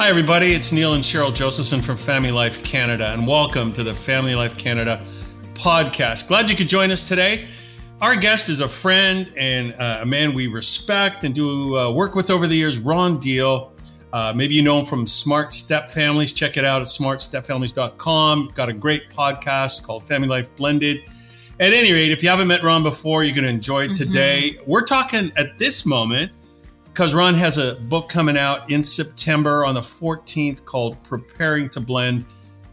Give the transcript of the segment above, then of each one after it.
Hi, everybody. It's Neil and Cheryl Josephson from Family Life Canada, and welcome to the Family Life Canada podcast. Glad you could join us today. Our guest is a friend and uh, a man we respect and do uh, work with over the years, Ron Deal. Uh, maybe you know him from Smart Step Families. Check it out at smartstepfamilies.com. Got a great podcast called Family Life Blended. At any rate, if you haven't met Ron before, you're going to enjoy it today. Mm-hmm. We're talking at this moment because Ron has a book coming out in September on the 14th called Preparing to Blend.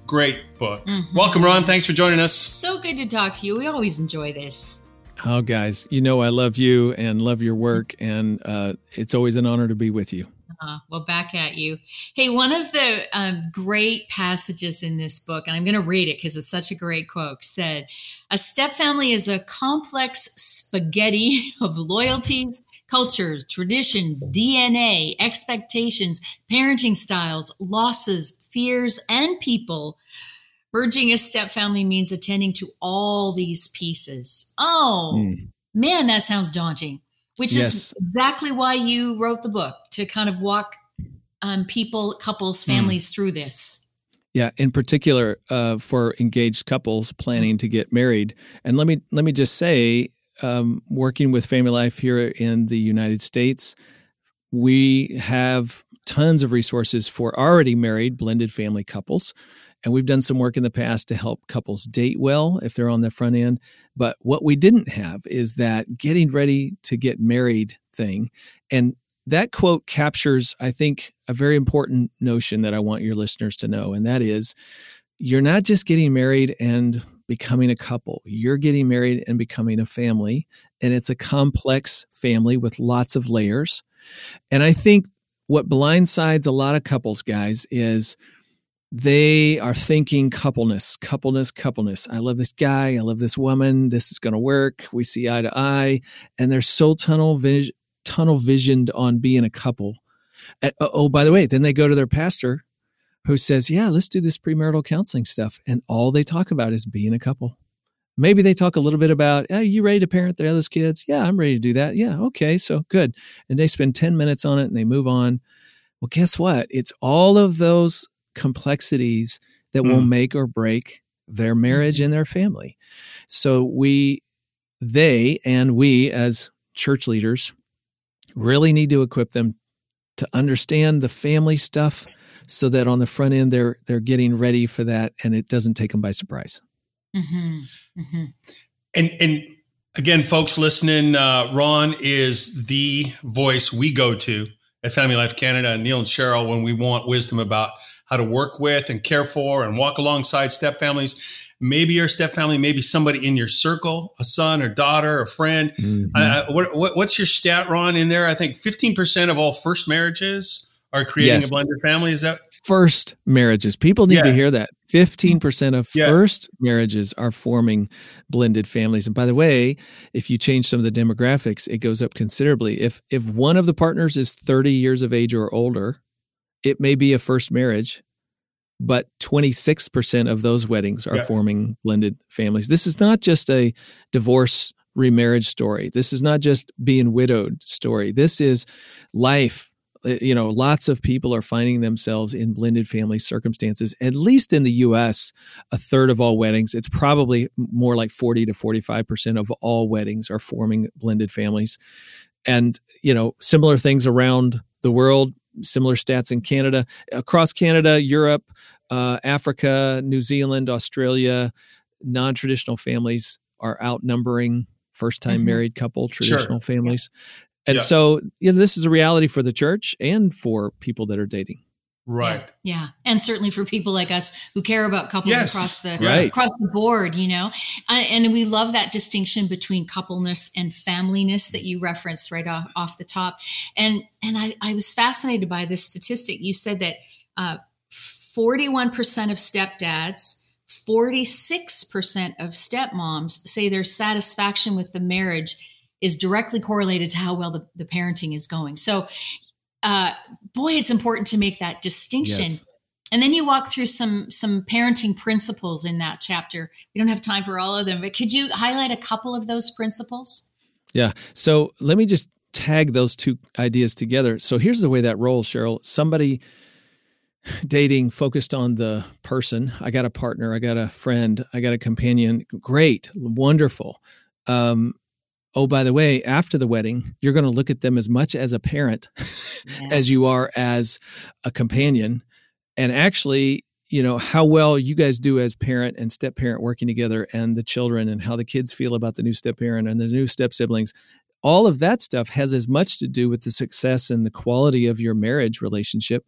Great book. Mm-hmm. Welcome, Ron. Thanks for joining us. So good to talk to you. We always enjoy this. Oh, guys, you know I love you and love your work, and uh, it's always an honor to be with you. Uh, well, back at you. Hey, one of the um, great passages in this book, and I'm going to read it because it's such a great quote, said, A step family is a complex spaghetti of loyalties, cultures, traditions, DNA, expectations, parenting styles, losses, fears, and people. Merging a step family means attending to all these pieces. Oh, mm. man, that sounds daunting, which yes. is exactly why you wrote the book to kind of walk um, people, couples, hmm. families mm. through this. Yeah, in particular uh, for engaged couples planning to get married. And let me let me just say, um, working with Family Life here in the United States, we have tons of resources for already married blended family couples. And we've done some work in the past to help couples date well if they're on the front end. But what we didn't have is that getting ready to get married thing. And that quote captures, I think, a very important notion that I want your listeners to know. And that is you're not just getting married and becoming a couple. You're getting married and becoming a family, and it's a complex family with lots of layers. And I think what blindsides a lot of couples, guys, is they are thinking coupleness, coupleness, coupleness. I love this guy. I love this woman. This is going to work. We see eye to eye. And they're so tunnel, vis- tunnel visioned on being a couple. And, oh, by the way, then they go to their pastor who says, Yeah, let's do this premarital counseling stuff. And all they talk about is being a couple. Maybe they talk a little bit about, Are you ready to parent the other's kids? Yeah, I'm ready to do that. Yeah, okay, so good. And they spend 10 minutes on it and they move on. Well, guess what? It's all of those complexities that mm. will make or break their marriage mm-hmm. and their family. So we, they, and we as church leaders really need to equip them to understand the family stuff so that on the front end they're they're getting ready for that and it doesn't take them by surprise mm-hmm. Mm-hmm. and and again folks listening uh, ron is the voice we go to at family life canada and neil and cheryl when we want wisdom about how to work with and care for and walk alongside step families maybe your step family maybe somebody in your circle a son or daughter a friend mm-hmm. uh, what, what, what's your stat ron in there i think 15% of all first marriages are creating yes. a blended family. Is that first marriages? People need yeah. to hear that. 15% of yeah. first marriages are forming blended families. And by the way, if you change some of the demographics, it goes up considerably. If if one of the partners is 30 years of age or older, it may be a first marriage, but 26% of those weddings are yeah. forming blended families. This is not just a divorce remarriage story. This is not just being widowed story. This is life you know, lots of people are finding themselves in blended family circumstances. At least in the US, a third of all weddings, it's probably more like 40 to 45% of all weddings are forming blended families. And, you know, similar things around the world, similar stats in Canada, across Canada, Europe, uh, Africa, New Zealand, Australia, non traditional families are outnumbering first time mm-hmm. married couple traditional sure. families and yeah. so, you know, this is a reality for the church and for people that are dating. Right. Yeah, yeah. And certainly for people like us who care about couples yes. across the right. across the board, you know. Uh, and we love that distinction between coupleness and familyness that you referenced right off, off the top. And and I, I was fascinated by this statistic. You said that uh, 41% of stepdads 46% of stepmoms say their satisfaction with the marriage is directly correlated to how well the, the parenting is going. So, uh, boy, it's important to make that distinction. Yes. And then you walk through some some parenting principles in that chapter. We don't have time for all of them, but could you highlight a couple of those principles? Yeah. So let me just tag those two ideas together. So here's the way that rolls, Cheryl. Somebody dating focused on the person. I got a partner, I got a friend, I got a companion. Great, wonderful. Um, oh, by the way, after the wedding, you're going to look at them as much as a parent yeah. as you are as a companion. And actually, you know, how well you guys do as parent and step parent working together and the children and how the kids feel about the new step parent and the new step siblings. All of that stuff has as much to do with the success and the quality of your marriage relationship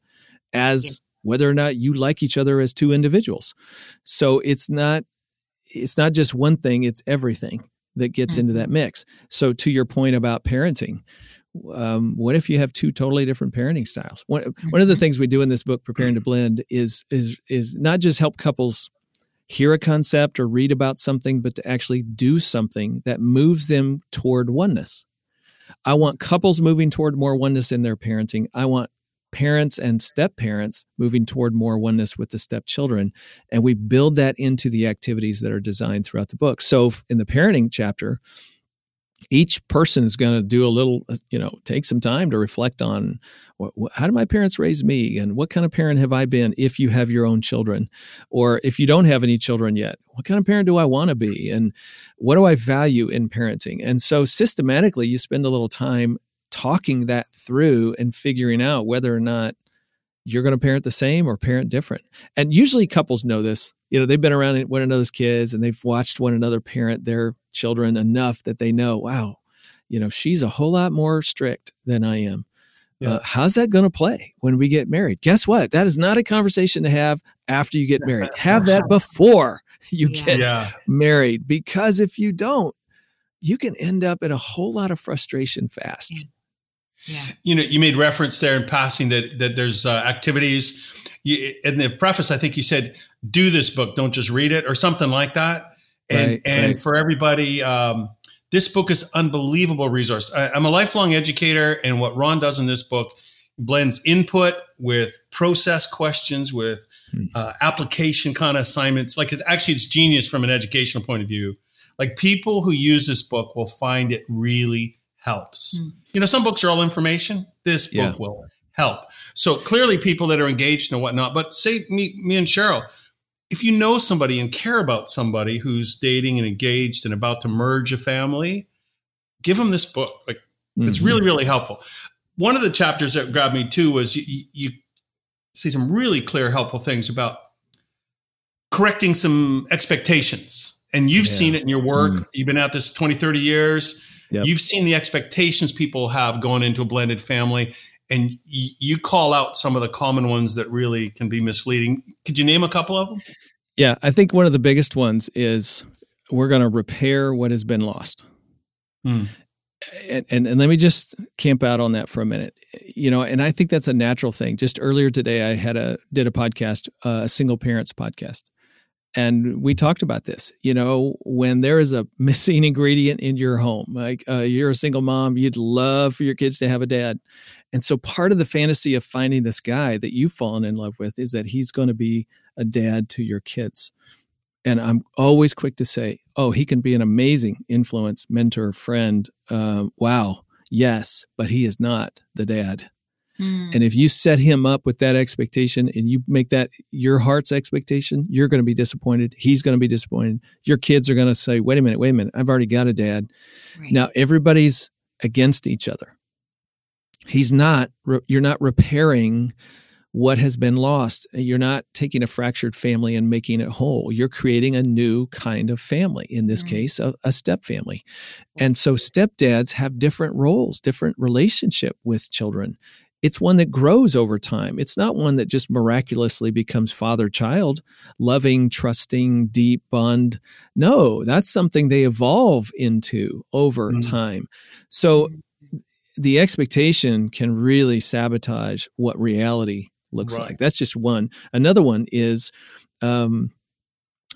as yeah. whether or not you like each other as two individuals. So it's not it's not just one thing, it's everything that gets mm-hmm. into that mix. So to your point about parenting, um, what if you have two totally different parenting styles? One, one of the mm-hmm. things we do in this book, preparing to blend, is is is not just help couples hear a concept or read about something, but to actually do something that moves them toward oneness. I want couples moving toward more oneness in their parenting. I want parents and step parents moving toward more oneness with the stepchildren. And we build that into the activities that are designed throughout the book. So in the parenting chapter, each person is going to do a little, uh, you know, take some time to reflect on what, what, how did my parents raise me and what kind of parent have I been if you have your own children or if you don't have any children yet, what kind of parent do I want to be and what do I value in parenting? And so systematically you spend a little time talking that through and figuring out whether or not you're going to parent the same or parent different. And usually couples know this. You know, they've been around one another's kids and they've watched one another parent their children enough that they know, wow, you know, she's a whole lot more strict than I am. Yeah. Uh, how's that going to play when we get married? Guess what? That is not a conversation to have after you get married. Have that before you yeah. get yeah. married because if you don't, you can end up in a whole lot of frustration fast. Yeah. You know, you made reference there in passing that that there's uh, activities. You, in the preface, I think you said, "Do this book, don't just read it," or something like that. And right, and right. for everybody, um, this book is unbelievable resource. I, am a lifelong educator, and what Ron does in this book blends input with process questions, with hmm. uh, application kind of assignments. Like it's actually it's genius from an educational point of view. Like people who use this book will find it really helps. Mm. You know, some books are all information. This book yeah. will help. So clearly, people that are engaged and whatnot. But say me, me and Cheryl, if you know somebody and care about somebody who's dating and engaged and about to merge a family, give them this book. Like mm-hmm. it's really, really helpful. One of the chapters that grabbed me too was you, you say some really clear, helpful things about correcting some expectations. And you've yeah. seen it in your work. Mm. You've been at this 20, 30 years Yep. You've seen the expectations people have going into a blended family, and y- you call out some of the common ones that really can be misleading. Could you name a couple of them? Yeah, I think one of the biggest ones is we're going to repair what has been lost. Hmm. And, and, and let me just camp out on that for a minute. You know, and I think that's a natural thing. Just earlier today, I had a did a podcast, uh, a single parents podcast, and we talked about this you know when there is a missing ingredient in your home like uh, you're a single mom you'd love for your kids to have a dad. And so part of the fantasy of finding this guy that you've fallen in love with is that he's going to be a dad to your kids. And i'm always quick to say oh he can be an amazing influence mentor friend uh, wow yes but he is not the dad Mm. And if you set him up with that expectation and you make that your heart's expectation, you're going to be disappointed. He's going to be disappointed. Your kids are going to say, wait a minute, wait a minute. I've already got a dad. Right. Now everybody's against each other. He's not, you're not repairing what has been lost. You're not taking a fractured family and making it whole. You're creating a new kind of family, in this mm case, a, a step family. And so stepdads have different roles, different relationship with children it's one that grows over time. It's not one that just miraculously becomes father child, loving, trusting, deep bond. No, that's something they evolve into over mm-hmm. time. So mm-hmm. the expectation can really sabotage what reality looks right. like. That's just one. Another one is, um,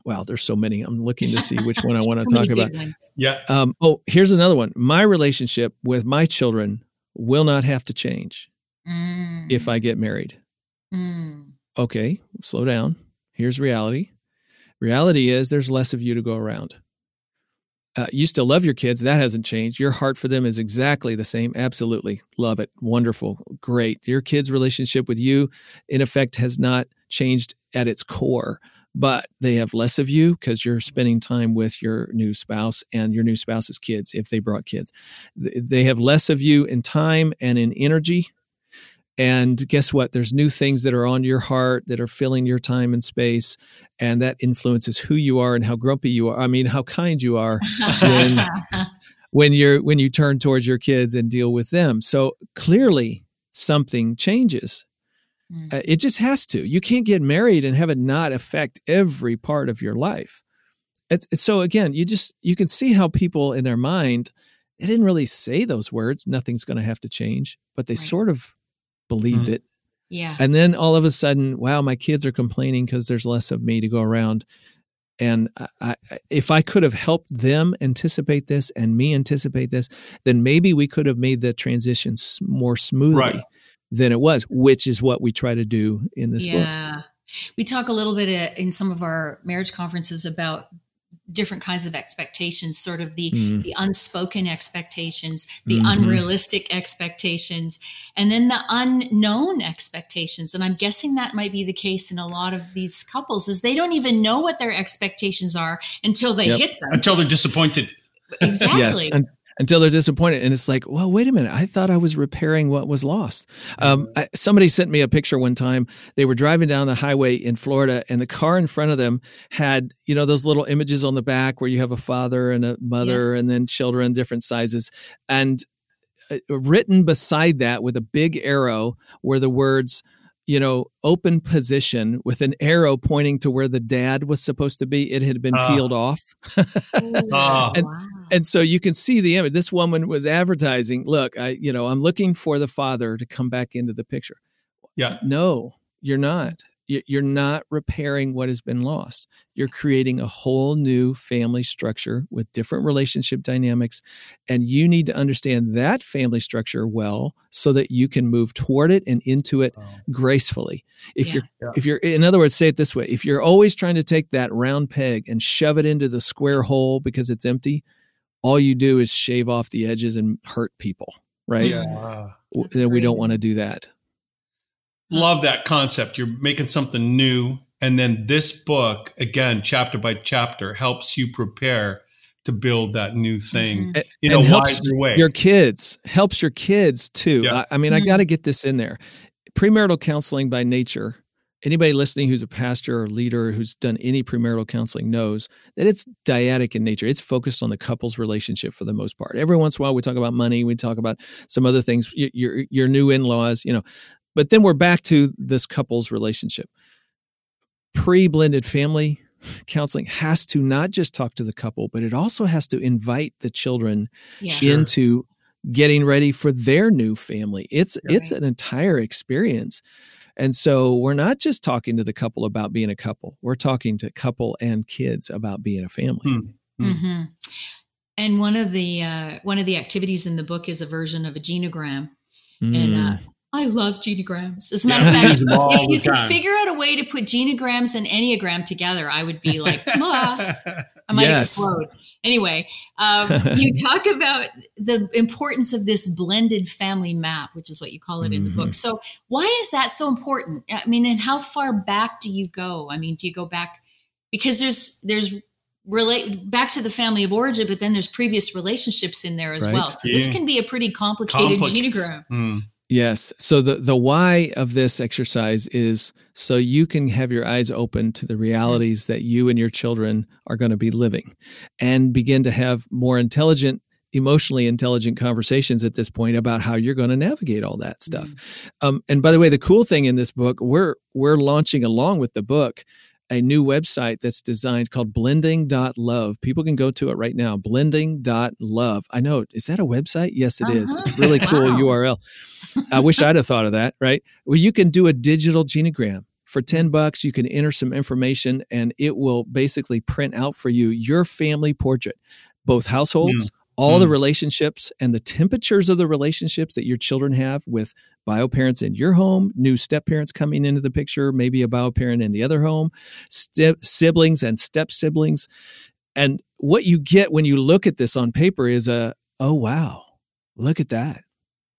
wow, there's so many. I'm looking to see which one I want to so talk about. Ones. Yeah. Um, oh, here's another one. My relationship with my children will not have to change mm. if I get married. Mm. Okay, slow down. Here's reality. Reality is there's less of you to go around. uh, you still love your kids. That hasn't changed. Your heart for them is exactly the same. Absolutely. Love it. Wonderful. Great. Your kids' relationship with you, in effect, has not changed at its core, but they have less of you because you're spending time with your new spouse and your new spouse's kids if they brought kids. They have less of you in time and in energy and guess what? There's new things that are on your heart that are filling your time and space. And that influences who you are and how grumpy you are. I mean, how kind you are when, when you're when you turn towards your kids and deal with them. So clearly something changes. Mm. Uh, it just has to. You can't get married and have it not affect every part of your life. It's, so again, you just you can see how people in their mind they didn't really say those words. Nothing's going to have to change, but they right. sort of believed mm-hmm. it. Yeah. And then all of a sudden, wow, my kids are complaining because there's less of me to go around. And I, I, if I could have helped them anticipate this and me anticipate this, then maybe we could have made the transition more smoothly right. than it was, which is what we try to do in this yeah. book. Yeah. We talk a little bit uh, in some of our marriage conferences about different kinds of expectations sort of the mm. the unspoken expectations the mm-hmm. unrealistic expectations and then the unknown expectations and i'm guessing that might be the case in a lot of these couples is they don't even know what their expectations are until they yep. hit them until they're disappointed exactly yes. And- until they're disappointed. And it's like, well, wait a minute. I thought I was repairing what was lost. Um, I, somebody sent me a picture one time. They were driving down the highway in Florida, and the car in front of them had, you know, those little images on the back where you have a father and a mother, yes. and then children different sizes. And uh, written beside that with a big arrow were the words, you know, open position with an arrow pointing to where the dad was supposed to be. It had been uh, peeled off. oh, and, wow. And so you can see the image. This woman was advertising, look, I, you know, I'm looking for the father to come back into the picture. Yeah. No, you're not you're not repairing what has been lost. You're creating a whole new family structure with different relationship dynamics. And you need to understand that family structure well so that you can move toward it and into it oh. gracefully. If yeah. you're, yeah. if you're, in other words, say it this way if you're always trying to take that round peg and shove it into the square hole because it's empty, all you do is shave off the edges and hurt people, right? Yeah. We don't want to do that love that concept. You're making something new. And then this book, again, chapter by chapter, helps you prepare to build that new thing mm-hmm. in and a wiser way. Your kids helps your kids too. Yeah. I, I, mean, mm-hmm. I got to get this in there. Premarital counseling by nature. Anybody listening who's a pastor or leader who's done any premarital counseling knows that it's dyadic in nature. It's focused on the couple's relationship for the most part. Every once in a while, we talk about money, we talk about some other things. Your your, your new in laws, you know, but then we're back to this couple's relationship. Pre blended family counseling has to not just talk to the couple, but it also has to invite the children yeah. into getting ready for their new family. It's right. it's an entire experience. And so we're not just talking to the couple about being a couple. We're talking to couple and kids about being a family. Hmm. Mm-hmm. And one of the uh, one of the activities in the book is a version of a genogram. Mm. And uh, mm. I love genograms. As a matter of fact, if you could figure out a way to put genograms and enneagram together, I would be like, Ma, I might yes. explode. Anyway, um, you talk about the importance of this blended family map, which is what you call it mm-hmm. in the book. Mm-hmm. So, why is that so important? I mean, and how far back do you go? I mean, do you go back because there's there's relate back to the family of origin, but then there's previous relationships in there as right. well. So yeah. this can be a pretty complicated Complex. genogram. Mm. Yes. So the the why of this exercise is so you can have your eyes open to the realities that you and your children are going to be living and begin to have more intelligent emotionally intelligent conversations at this point about how you're going to navigate all that stuff. Mm-hmm. Um, and by the way, the cool thing in this book, we're we're launching along with the book a new website that's designed called blending.love. People can go to it right now. Blending.love. I know. Is that a website? Yes, it uh-huh. is. It's really cool wow. URL. I wish I'd have thought of that, right? Well, you can do a digital genogram. For 10 bucks, you can enter some information and it will basically print out for you your family portrait, both households, mm all mm. the relationships and the temperatures of the relationships that your children have with bio parents in your home, new step parents coming into the picture, maybe a bio parent in the other home, step siblings and step siblings. And what you get when you look at this on paper is a, oh, wow, look at that.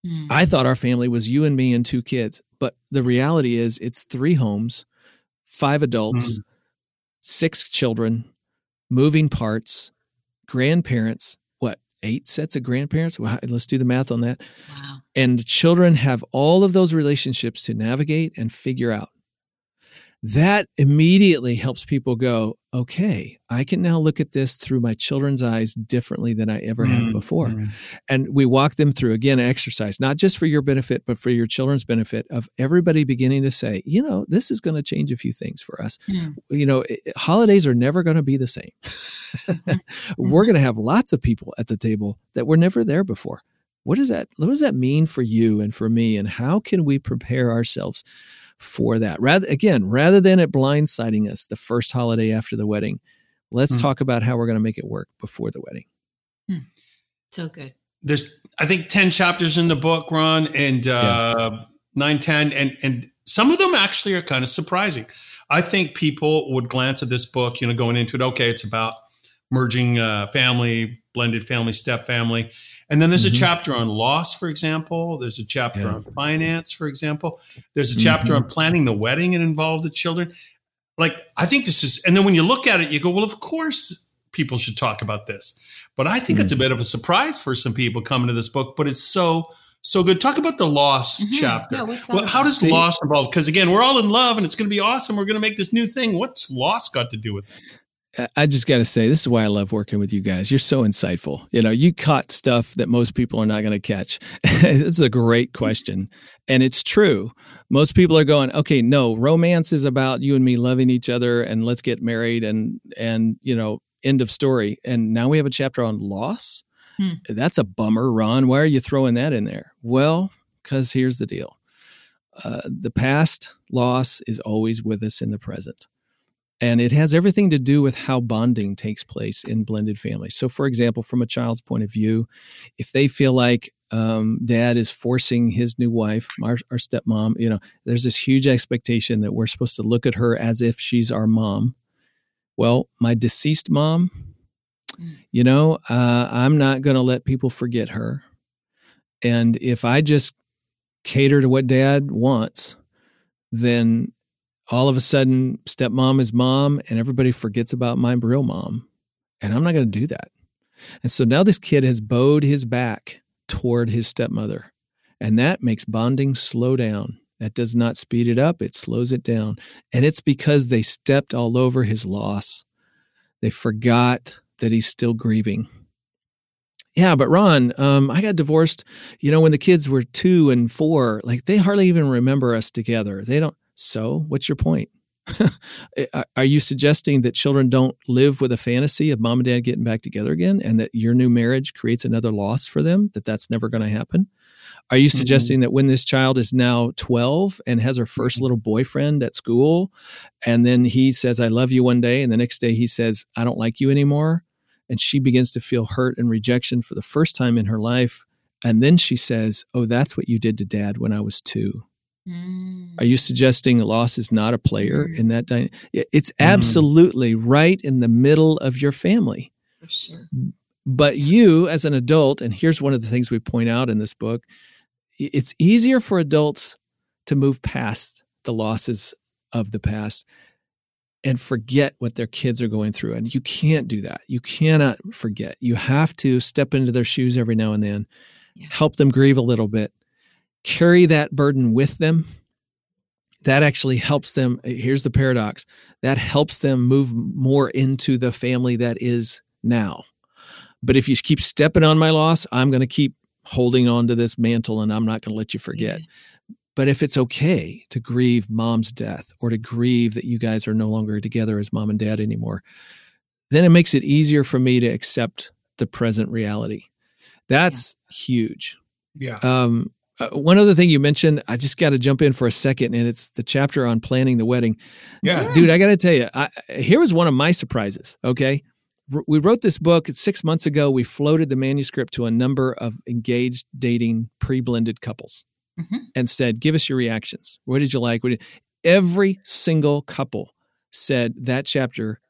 Mm. I thought our family was you and me and two kids, but the reality is it's three homes, five adults, mm. six children, moving parts, grandparents, eight sets of grandparents? Well, let's do the math on that. Wow. And children have all of those relationships to navigate and figure out that immediately helps people go, okay, I can now look at this through my children's eyes differently than I ever mm-hmm. had before. Mm-hmm. And we walk them through again exercise, not just for your benefit, but for your children's benefit of everybody beginning to say, you know, this is going to change a few things for us. Mm-hmm. You know, it, holidays are never going to be the same. Mm-hmm. we're going to have lots of people at the table that were never there before. What does that what does that mean for you and for me and how can we prepare ourselves for that. Rather again, rather than it blindsiding us the first holiday after the wedding, let's mm. talk about how we're going to make it work before the wedding. Hmm. So good. There's I think 10 chapters in the book, Ron, and uh yeah. 9 10 and and some of them actually are kind of surprising. I think people would glance at this book, you know, going into it, okay, it's about merging uh, family, blended family, step family. And then there's mm-hmm. a chapter on loss, for example. There's a chapter yeah. on finance, for example. There's a chapter mm-hmm. on planning the wedding and involve the children. Like, I think this is, and then when you look at it, you go, well, of course people should talk about this. But I think mm-hmm. it's a mm. bit of a surprise for some people coming to this book, but it's so, so good. Talk about the loss mm-hmm. chapter. Yeah, well, how does See? loss involve? Because again, we're all in love and it's going to be awesome. We're going to make this new thing. What's loss got to do with it? I just got to say, this is why I love working with you guys. You're so insightful. You know, you caught stuff that most people are not going to catch. this is a great question. And it's true. Most people are going, okay, no, romance is about you and me loving each other and let's get married and, and, you know, end of story. And now we have a chapter on loss. Hmm. That's a bummer, Ron. Why are you throwing that in there? Well, because here's the deal uh, the past loss is always with us in the present. And it has everything to do with how bonding takes place in blended families. So, for example, from a child's point of view, if they feel like um, dad is forcing his new wife, our, our stepmom, you know, there's this huge expectation that we're supposed to look at her as if she's our mom. Well, my deceased mom, mm. you know, uh, I'm not going to let people forget her. And if I just cater to what dad wants, then all of a sudden stepmom is mom and everybody forgets about my real mom. And I'm not going to do that. And so now this kid has bowed his back toward his stepmother. And that makes bonding slow down. That does not speed it up, it slows it down. And it's because they stepped all over his loss. They forgot that he's still grieving. Yeah, but Ron, um, I got divorced, you know, when the kids were two and four. Like they hardly even remember us together. They don't so, what's your point? Are you suggesting that children don't live with a fantasy of mom and dad getting back together again and that your new marriage creates another loss for them, that that's never going to happen? Are you mm-hmm. suggesting mm-hmm. that when this child is now 12 and has her 1st mm-hmm. little boyfriend at school, and then he says, I love you one day, and the next day he says, I don't like you anymore, and she begins to feel hurt and rejection for the first time in her life, and then she says, Oh, that's what you did to dad when I was two. Mm. Are you suggesting loss is not a player mm. in that dynamic? It's mm. absolutely mm. right in the middle of your family. For sure. But you, as an adult, and here's one of the things we point out in this book it's easier for adults to move past the losses of the past and forget what their kids are going through. And you can't do that. You cannot forget. You have to step into their shoes every now and then, yeah. help them grieve a little bit, carry that burden with them, that actually helps them. Here's the paradox that helps them move more into the family that is now. But if you keep stepping on my loss, I'm going to keep holding on to this mantle and I'm not going to let you forget. But if it's okay to grieve mom's death or to grieve that you guys are no longer together as mom and dad anymore, then it makes it easier for me to accept the present reality. That's yeah. huge. Yeah. Um, uh, one other thing you mentioned, I just got to jump in for a second, and it's the chapter on planning the wedding. Yeah, dude, I got to tell you, I, here was one of my surprises. Okay, R- we wrote this book six months ago. We floated the manuscript to a number of engaged, dating, pre-blended couples, mm-hmm. and said, "Give us your reactions. What did you like? What did... Every single couple said that chapter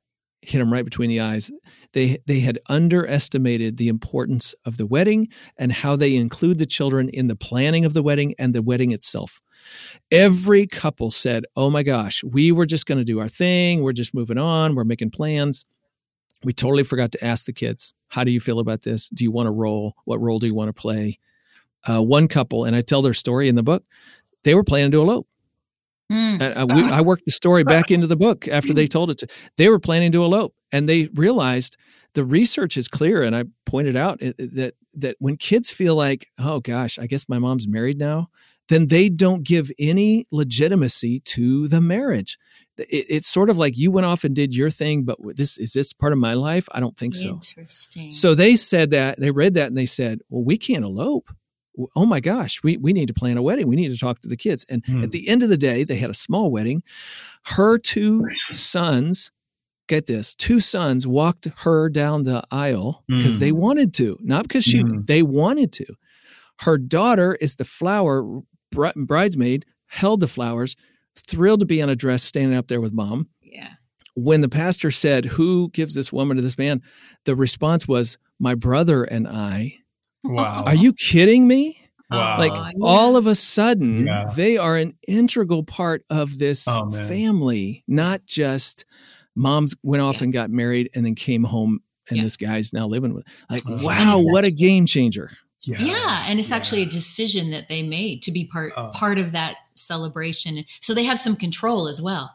hit them right between the eyes. They they had underestimated the importance of the wedding and how they include the children in the planning of the wedding and the wedding itself. Every couple said, "Oh my gosh, we were just going to do our thing. We're just moving on. We're making plans." We totally forgot to ask the kids, "How do you feel about this? Do you want to roll? What role do you want to play?" Uh, one couple, and I tell their story in the book. They were planning to elope Mm. I, we, I, worked the story back into the book after they told it to. They were planning to elope, and they realized the research is clear. And I pointed out uh, that that when kids feel like, oh gosh, I guess my mom's married now, then they don't give any legitimacy to the marriage. It, it's sort of like you went off and did your thing, but this is this part of my life? I don't think so. Interesting. So they said that they read that and they said, well, we can't elope oh my gosh, we, we need to plan a wedding. We need to talk to the kids. And hmm. at the end of the day, they had a small wedding. Her two sons, get this, two sons walked her down the aisle because they hmm. wanted to, not because she, mm. they wanted to. Her daughter is the flower bridesmaid, held the flowers, thrilled to be on a dress standing up there with mom. Yeah. When the pastor said, Who gives this woman to this man? The response was, My brother and I Wow. Are you kidding me? Wow. Like yeah. all of a sudden, yeah. they are an integral part of this oh, family, not just moms went off yeah. and got married and then came home and this guy's now living with. Like, oh. wow, what a game changer. Yeah. yeah. and it's actually a decision that they made to be part oh. part of that celebration. So they have some control as well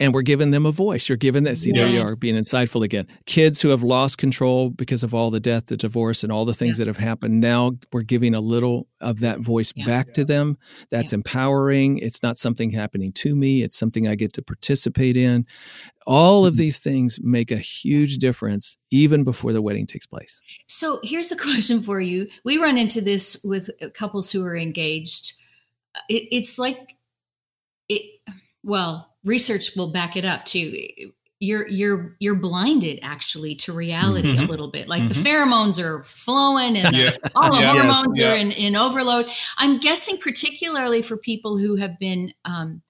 and we're giving them a voice. You're giving that. See, yes. there you are, being insightful again. Kids who have lost control because of all the death, the divorce, and all the things yeah. that have happened. Now we're giving a little of that voice yeah. back yeah. to them. That's empowering. It's not something happening to me. It's something I get to participate in. All of mm-hmm. these things make a huge difference even before the wedding takes place. So here's a question for you. We run into this with couples who are engaged. It, it's like it. Well, research will back it up too you're you're you're blinded actually to reality mm-hmm. a little bit like mm-hmm. the pheromones are flowing and yeah. the, all the yeah, hormones yes, are in, in overload i'm guessing particularly for people who have been um,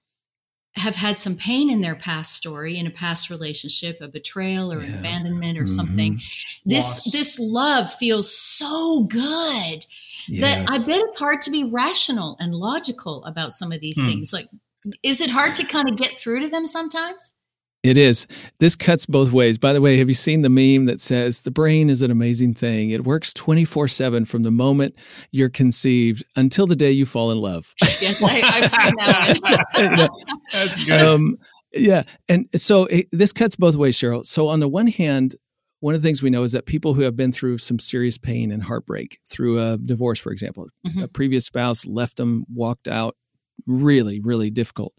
have had some pain in their past story in a past relationship a betrayal or an abandonment or mm-hmm. something this Loss. this love feels so good yes. that i bet it's hard to be rational and logical about some of these hmm. things like is it hard to kind of get through to them sometimes? It is. This cuts both ways. By the way, have you seen the meme that says the brain is an amazing thing? It works 24 7 from the moment you're conceived until the day you fall in love. Yes, I, have seen that one. That's good. Um, yeah. And so it, this cuts both ways, Cheryl. So, on the one hand, one of the things we know is that people who have been through some serious pain and heartbreak through a divorce, for example, mm-hmm. a previous spouse left them, walked out, really, really difficult.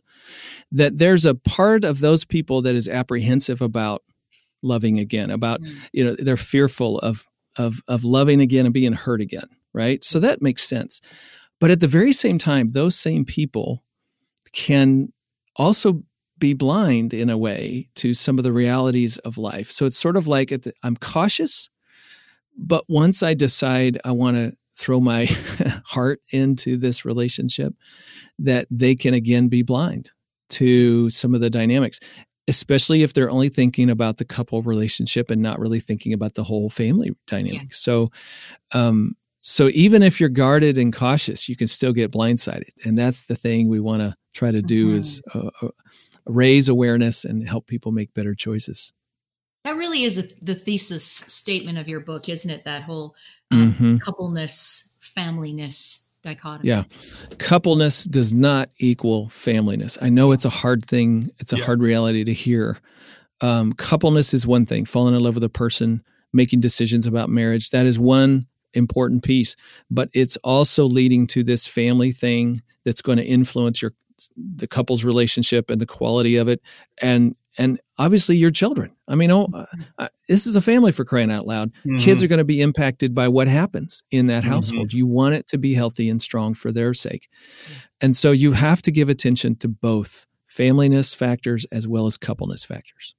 That there's a part of those people that is apprehensive about loving again, about, mm. you know, they're fearful of of of loving again and being hurt again, right? So that makes sense. But at the very same time, those same people can also be blind in a way to some of the realities of life. So it's sort of like the, I'm cautious, but once I decide I want to throw my heart into this relationship, that they can again be blind to some of the dynamics, especially if they're only thinking about the couple relationship and not really thinking about the whole family dynamic. Yeah. So, um, so even if you're guarded and cautious, you can still get blindsided, and that's the thing we want to try to do mm-hmm. is uh, uh, raise awareness and help people make better choices. That really is a, the thesis statement of your book, isn't it? That whole um, mm-hmm. coupleness, familyness dichotomy. Yeah. Coupleness does not equal familyness. I know it's a hard thing, it's a yeah. hard reality to hear. Um, coupleness is one thing, falling in love with a person, making decisions about marriage. That is one important piece, but it's also leading to this family thing that's going to influence your the couple's relationship and the quality of it and and obviously your children. I mean, oh, mm-hmm. uh, this is a family for crying out loud. Mm-hmm. Kids are going to be impacted by what happens in that mm-hmm. household. You want it to be healthy and strong for their sake. And so you have to give attention to both familyness factors as well as coupleness factors.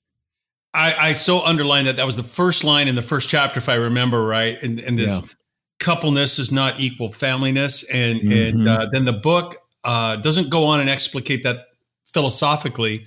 I, I so underline that. That was the first line in the first chapter, if I remember right. And, and this yeah. coupleness is not equal familyness. And, and mm-hmm. uh, then the book uh, doesn't go on and explicate that philosophically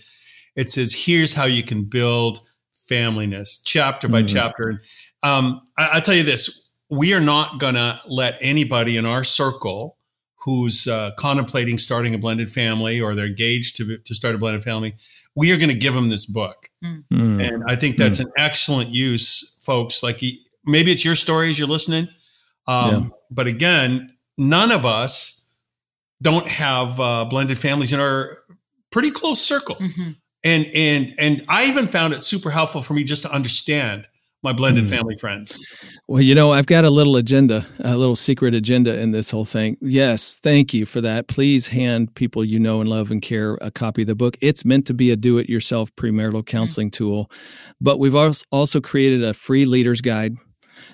it says, here's how you can build familyness, chapter by mm-hmm. chapter. Um, I, will tell you this: we are not gonna let anybody in our circle who's uh, contemplating starting a blended family or they're engaged to, to start a blended family, we are going to give them this book. Mm. And I think that's mm. an excellent use, folks. Like maybe it's your story as you're listening. Um, yeah. But again, none of us don't have uh, blended families in our pretty close circle. Mm-hmm. And, and, and I even found it super helpful for me just to understand my blended mm. family friends. Well, you know, I've got a little agenda, a little secret agenda in this whole thing. Yes, thank you for that. Please hand people you know and love and care a copy of the book. It's meant to be a do it yourself premarital mm. counseling mm. tool, but we've also created a free leader's guide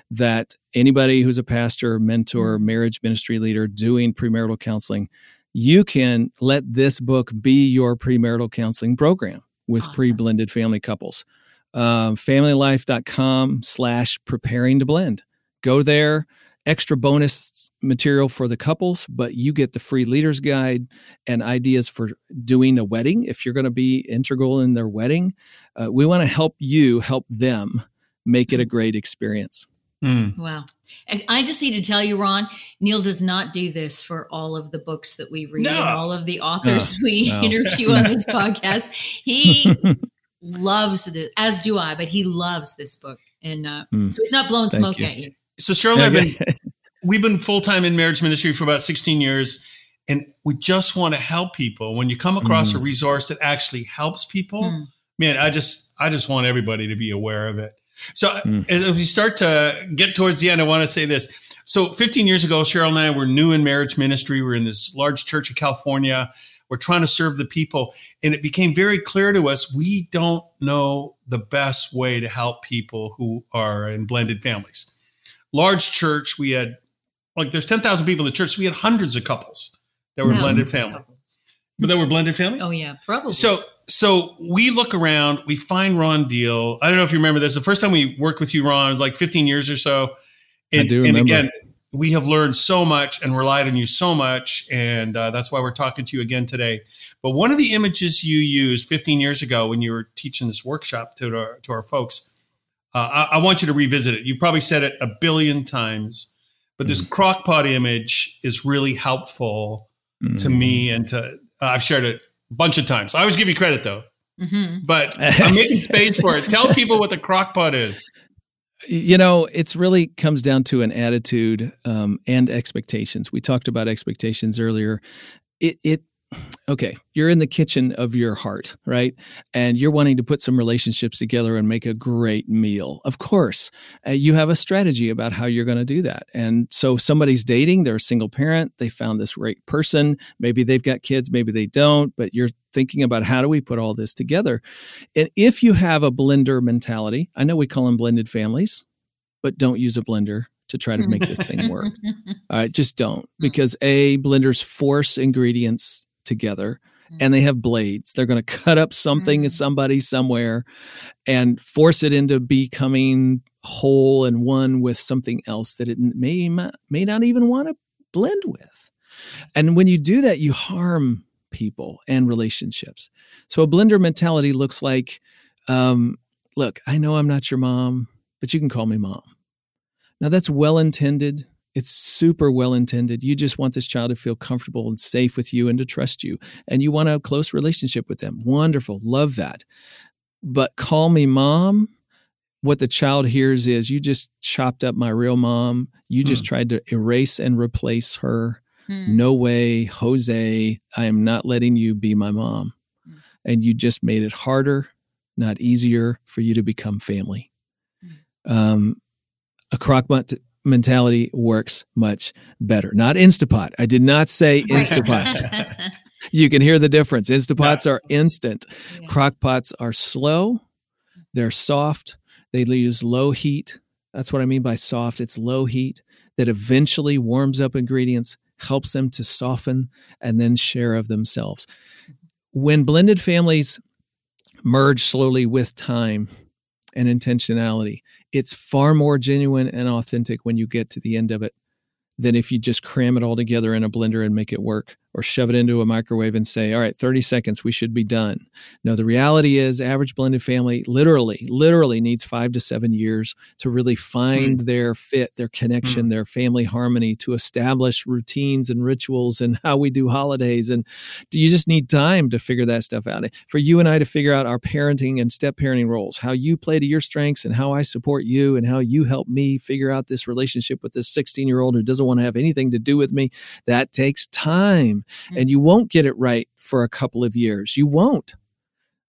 that anybody who's a pastor, mentor, mm. marriage ministry leader doing premarital counseling, you can let this book be your premarital counseling program with awesome. pre-blended family couples uh, familylife.com slash preparing to blend. Go there, extra bonus material for the couples, but you get the free leaders guide and ideas for doing a wedding if you're going to be integral in their wedding. Uh, we want to help you help them make it a great experience. Mm. Wow. And I just need to tell you, Ron, Neil does not do this for all of the books that we read no. and all of the authors no, we no. interview on this podcast. He loves this, as do I, but he loves this book. And uh, mm. so he's not blowing Thank smoke you. at you. So Cheryl I've been, we've been full-time in marriage ministry for about 16 years. And we just want to help people. When you come across mm. a resource that actually helps people, mm. man, I just, I just want everybody to be aware of it. So mm. as we start to get towards the end, I want to say this. So 15 years ago, Cheryl and I were new in marriage ministry. We we're in this large church in California. We're trying to serve the people. And it became very clear to us we don't know the best way to help people who are in blended families. Large church, we had like there's 10,000 people in the church. So we had hundreds of couples that were blended family. But that were blended families? Oh, yeah, probably. So, so we look around, we find Ron Deal. I don't know if you remember this. The first time we worked with you, Ron, it was like 15 years or so. And, I do remember. And again, we have learned so much and relied on you so much. And uh, that's why we're talking to you again today. But one of the images you used 15 years ago when you were teaching this workshop to our, to our folks, uh, I, I, want you to revisit it. You probably said it a billion times, but this mm-hmm. crock pot image is really helpful mm-hmm. to me and to, uh, I've shared it bunch of times. I always give you credit though. Mm-hmm. But I'm making space for it. Tell people what the crock pot is you know it's really comes down to an attitude um, and expectations we talked about expectations earlier it, it okay you're in the kitchen of your heart right and you're wanting to put some relationships together and make a great meal of course uh, you have a strategy about how you're going to do that and so somebody's dating they're a single parent they found this great person maybe they've got kids maybe they don't but you're thinking about how do we put all this together. And if you have a blender mentality, I know we call them blended families, but don't use a blender to try to make this thing work. all right, just don't because a blenders force ingredients together and they have blades. They're going to cut up something, mm-hmm. somebody somewhere, and force it into becoming whole and one with something else that it may may not even want to blend with. And when you do that, you harm people and relationships. So a blender mentality looks like, um, look, I know I'm not your mom, but you can call me mom. Now that's well intended. It's super well intended. You just want this child to feel comfortable and safe with you and to trust you. And you want a close relationship with them. Wonderful. Love that. But call me mom. What the child hears is you just chopped up my real mom. You just hmm. tried to erase and replace her. Hmm. No way, Jose, I am not letting you be my mom. Hmm. And you just made it harder, not easier for you to become family. Hmm. Um, a crockpot mentality works much better. Not Instapot. I did not say Instapot. you can hear the difference. Instapots are instant. Yeah. Crockpots are slow. They're soft. They use low heat. That's what I mean by soft. It's low heat that eventually warms up ingredients helps them to soften and then share of themselves. Mm-hmm. When blended families merge slowly with time and intentionality, it's far more genuine and authentic when you get to the end of it than if you just cram it all together in a blender and make it work or shove it into a microwave and say, all right, 30 seconds, we should be done. No, the reality is, average blended family literally, literally needs five to seven years to really find mm. their fit, their connection, mm. their family harmony, to establish routines and rituals and how we do holidays. And you just need time to figure that stuff out. For you and I to figure out our parenting and step parenting roles, how you play to your strengths and how I support you and how you help me figure out this relationship with this 16 year old who doesn't want to have anything to do with me. That takes time. Mm-hmm. And you won't get it right for a couple of years. You won't.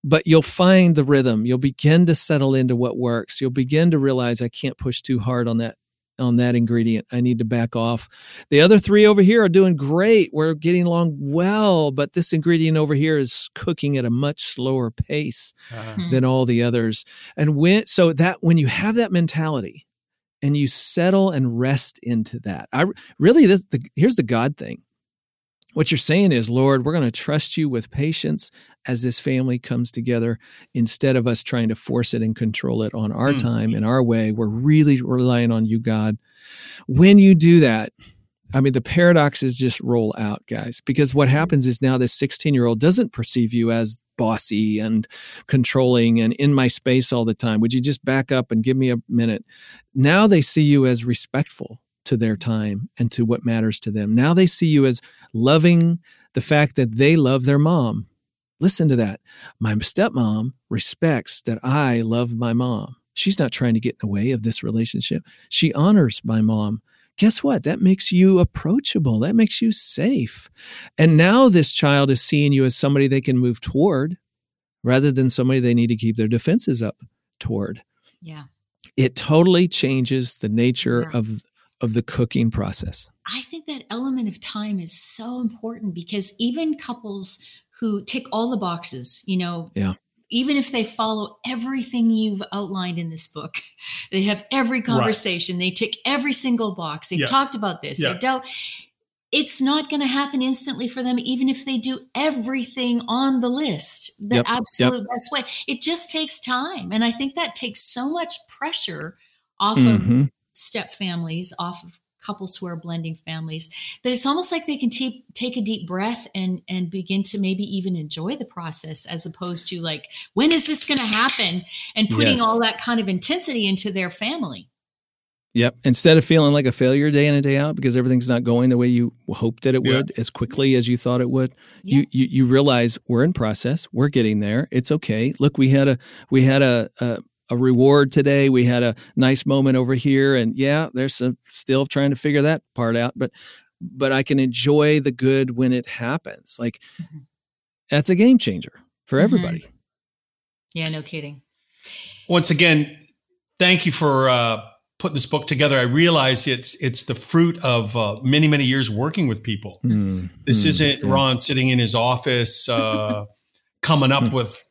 But you'll find the rhythm. You'll begin to settle into what works. You'll begin to realize I can't push too hard on that on that ingredient. I need to back off. The other three over here are doing great. We're getting along well, but this ingredient over here is cooking at a much slower pace uh-huh. than all the others. And when so that when you have that mentality and you settle and rest into that. I really this the here's the God thing what you're saying is, Lord, we're going to trust you with patience as this family comes together instead of us trying to force it and control it on our mm. time and our way. We're really relying on you, God. When you do that, I mean, the paradoxes just roll out, guys, because what happens is now this 16 year old doesn't perceive you as bossy and controlling and in my space all the time. Would you just back up and give me a minute? Now they see you as respectful to their time and to what matters to them. Now they see you as loving the fact that they love their mom. Listen to that. My stepmom respects that I love my mom. She's not trying to get in the way of this relationship. She honors my mom. Guess what? That makes you approachable. That makes you safe. And now this child is seeing you as somebody they can move toward rather than somebody they need to keep their defenses up toward. Yeah. It totally changes the nature yeah. of of the cooking process? I think that element of time is so important because even couples who tick all the boxes, you know, yeah. even if they follow everything you've outlined in this book, they have every conversation, right. they tick every single box, they've yeah. talked about this, yeah. they've dealt. It's not going to happen instantly for them, even if they do everything on the list the yep. absolute yep. best way. It just takes time. And I think that takes so much pressure off mm-hmm. of step families off of couples who are blending families that it's almost like they can t- take a deep breath and and begin to maybe even enjoy the process as opposed to like when is this going to happen and putting yes. all that kind of intensity into their family Yep. Instead of feeling like a failure day in and day out because everything's not going the way you hoped that it would as quickly as you thought it would, yeah. you, you you realize we're in process. We're getting there. It's okay. Look, we had a we had a, a a reward today. We had a nice moment over here, and yeah, there's some still trying to figure that part out. But but I can enjoy the good when it happens. Like mm-hmm. that's a game changer for mm-hmm. everybody. Yeah, no kidding. Once again, thank you for uh, putting this book together. I realize it's it's the fruit of uh, many many years working with people. Mm, this mm, isn't yeah. Ron sitting in his office uh, coming up hmm. with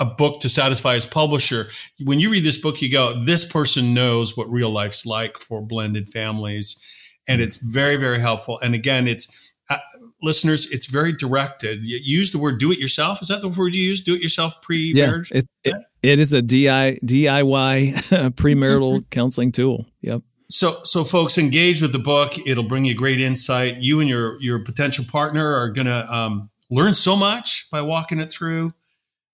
a book to satisfy his publisher. When you read this book, you go, this person knows what real life's like for blended families. And it's very, very helpful. And again, it's uh, listeners, it's very directed. You use the word do it yourself. Is that the word you use? Do it yourself pre marriage? Yeah, it, it, it is a DI, DIY premarital counseling tool. Yep. So, so folks, engage with the book. It'll bring you great insight. You and your your potential partner are going to um, learn so much by walking it through.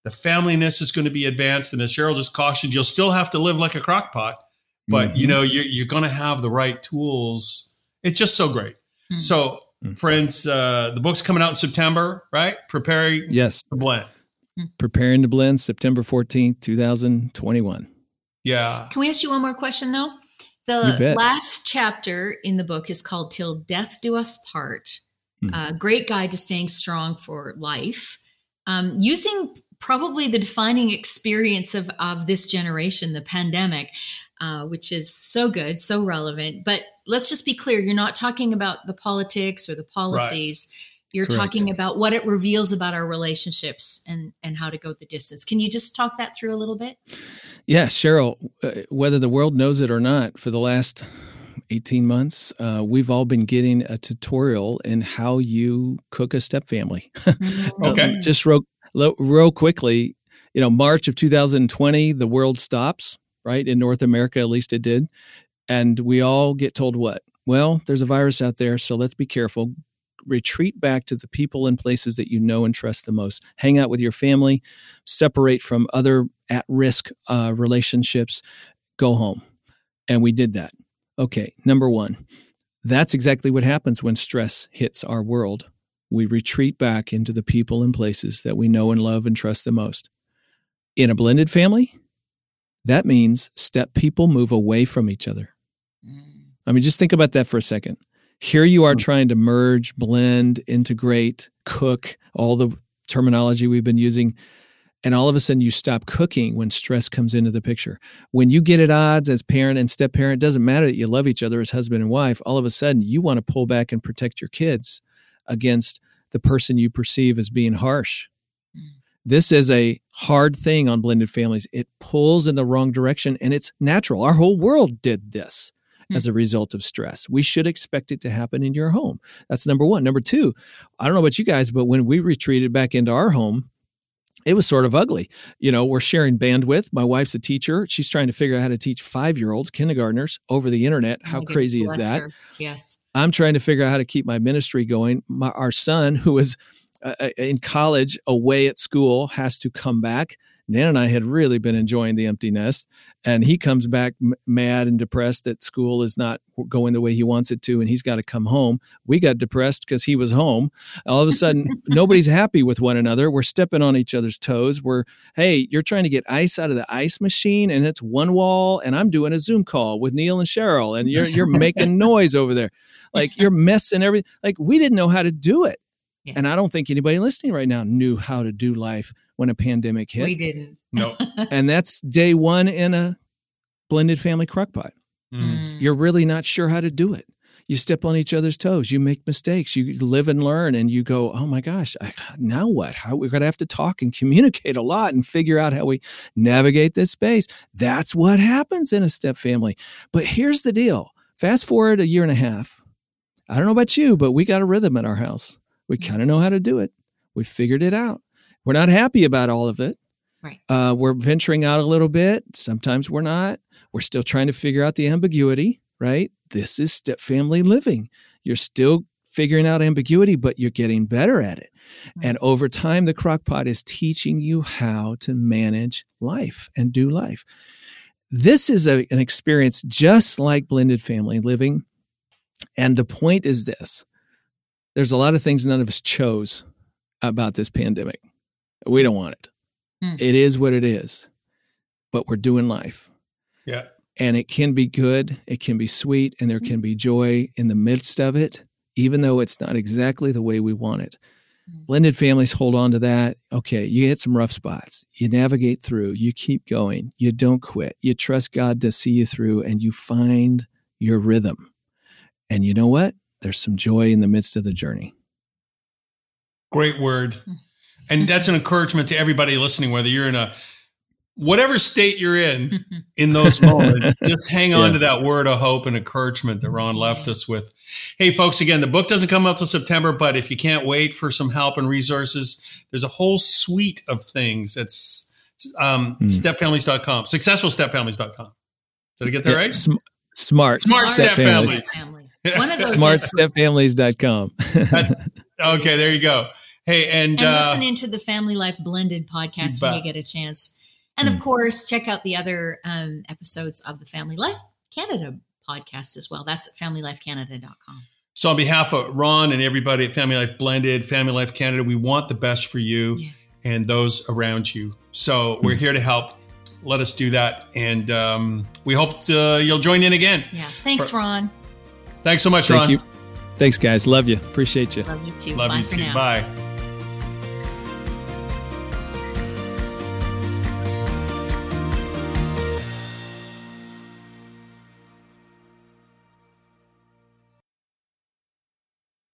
The familyness is going to be advanced. And as Cheryl just cautioned, you'll still have to live like a crockpot, but mm-hmm. you know, you're, you're going to have the right tools. It's just so great. Mm-hmm. So, mm-hmm. friends, uh, the book's coming out in September, right? Preparing yes. to blend. Hmm. Preparing to blend September 14th, 2021. Yeah. Can we ask you one more question though? The last chapter in the book is called Till Death Do Us Part. Mm. Uh, great guide to staying strong for life. Um, using probably the defining experience of, of this generation, the pandemic, uh, which is so good, so relevant. But let's just be clear you're not talking about the politics or the policies. Right. You're Correct. talking about what it reveals about our relationships and, and how to go the distance. Can you just talk that through a little bit? Yeah, Cheryl, uh, whether the world knows it or not, for the last 18 months, uh, we've all been getting a tutorial in how you cook a step family. Mm-hmm. okay. Um, just real, real quickly, you know, March of 2020, the world stops, right? In North America, at least it did. And we all get told what? Well, there's a virus out there, so let's be careful. retreat back to the people and places that you know and trust the most. Hang out with your family, separate from other at risk uh, relationships, go home. And we did that. Okay, number one, that's exactly what happens when stress hits our world. We retreat back into the people and places that we know and love and trust the most. In a blended family, that means step people move away from each other. Mm. I mean, just think about that for a second. Here you are mm. trying to merge, blend, integrate, cook, all the terminology we've been using. And all of a sudden you stop cooking when stress comes into the picture. When you get at odds as parent and step parent, it doesn't matter that you love each other as husband and wife. All of a sudden you want to pull back and protect your kids against the person you perceive as being harsh. Mm. This is a hard thing on blended families. It pulls in the wrong direction and it's natural. Our whole world did this mm. as a result of stress. We should expect it to happen in your home. That's number one. Number two, I don't know about you guys, but when we retreated back into our home, it was sort of ugly. You know, we're sharing bandwidth. My wife's a teacher. She's trying to figure out how to teach five year olds, kindergartners over the internet. How oh, crazy is that? Her. Yes. I'm trying to figure out how to keep my ministry going. My, our son, who is uh, uh in college away at school, has to come back Nan and I had really been enjoying the empty nest, and he comes back m- mad and depressed that school is not going the way he wants it to, and he's got to come home. We got depressed because he was home. All of a sudden, nobody's happy with one another. We're stepping on each other's toes. We're, hey, you're trying to get ice out of the ice machine, and it's one wall, and I'm doing a Zoom call with Neil and Cheryl, and you're you're making noise over there, like you're messing everything. Like we didn't know how to do it. Yeah. And I don't think anybody listening right now knew how to do life when a pandemic hit. We didn't. No. and that's day one in a blended family crockpot. Mm. mm. You're really not sure how to do it. You step on each other's toes. You make mistakes. You live and learn, and you go, "Oh my gosh, I, now what? How we're gonna have to talk and communicate a lot and figure out how we navigate this space." That's what happens in a step family. But here's the deal: fast forward a year and a half. I don't know about you, but we got a rhythm at our house. We kind of know how to do it. We figured it out. We're not happy about all of it. Right. Uh, we're venturing out a little bit. Sometimes we're not. We're still trying to figure out the ambiguity, right? This is step family living. You're still figuring out ambiguity, but you're getting better at it. Mm-hmm. And over time, the crockpot is teaching you how to manage life and do life. This is a, an experience just like blended family living. And the point is this there's a lot of things none of us chose about this pandemic. We don't want it. Mm. It is what it is, but we're doing life. Yeah. And it can be good, it can be sweet, and there can be joy in the midst of it, even though it's not exactly the way we want it. Mm. Blended families hold on to that. Okay, you hit some rough spots. You navigate through, you keep going, you don't quit. You trust God to see you through, and you find your rhythm. And you know what? There's some joy in the midst of the journey. Great word. And that's an encouragement to everybody listening, whether you're in a whatever state you're in in those moments, just hang on yeah. to that word of hope and encouragement that Ron left us with. Hey, folks, again, the book doesn't come out till September, but if you can't wait for some help and resources, there's a whole suite of things. It's um, mm. stepfamilies.com, successfulstepfamilies.com. Did I get that yeah, right? Sm- smart. Smart step, step families. families. One of those smartstepfamilies.com. That's okay. There you go. Hey, and, and uh, listening to the Family Life Blended podcast when you get a chance. And of hmm. course, check out the other um, episodes of the Family Life Canada podcast as well. That's at familylifecanada.com. So, on behalf of Ron and everybody at Family Life Blended, Family Life Canada, we want the best for you yeah. and those around you. So, we're hmm. here to help. Let us do that. And um, we hope to, you'll join in again. Yeah. Thanks, for, Ron. Thanks so much, Thank Ron. You. Thanks, guys. Love you. Appreciate you. Love you too. Love Bye you too. Now. Bye.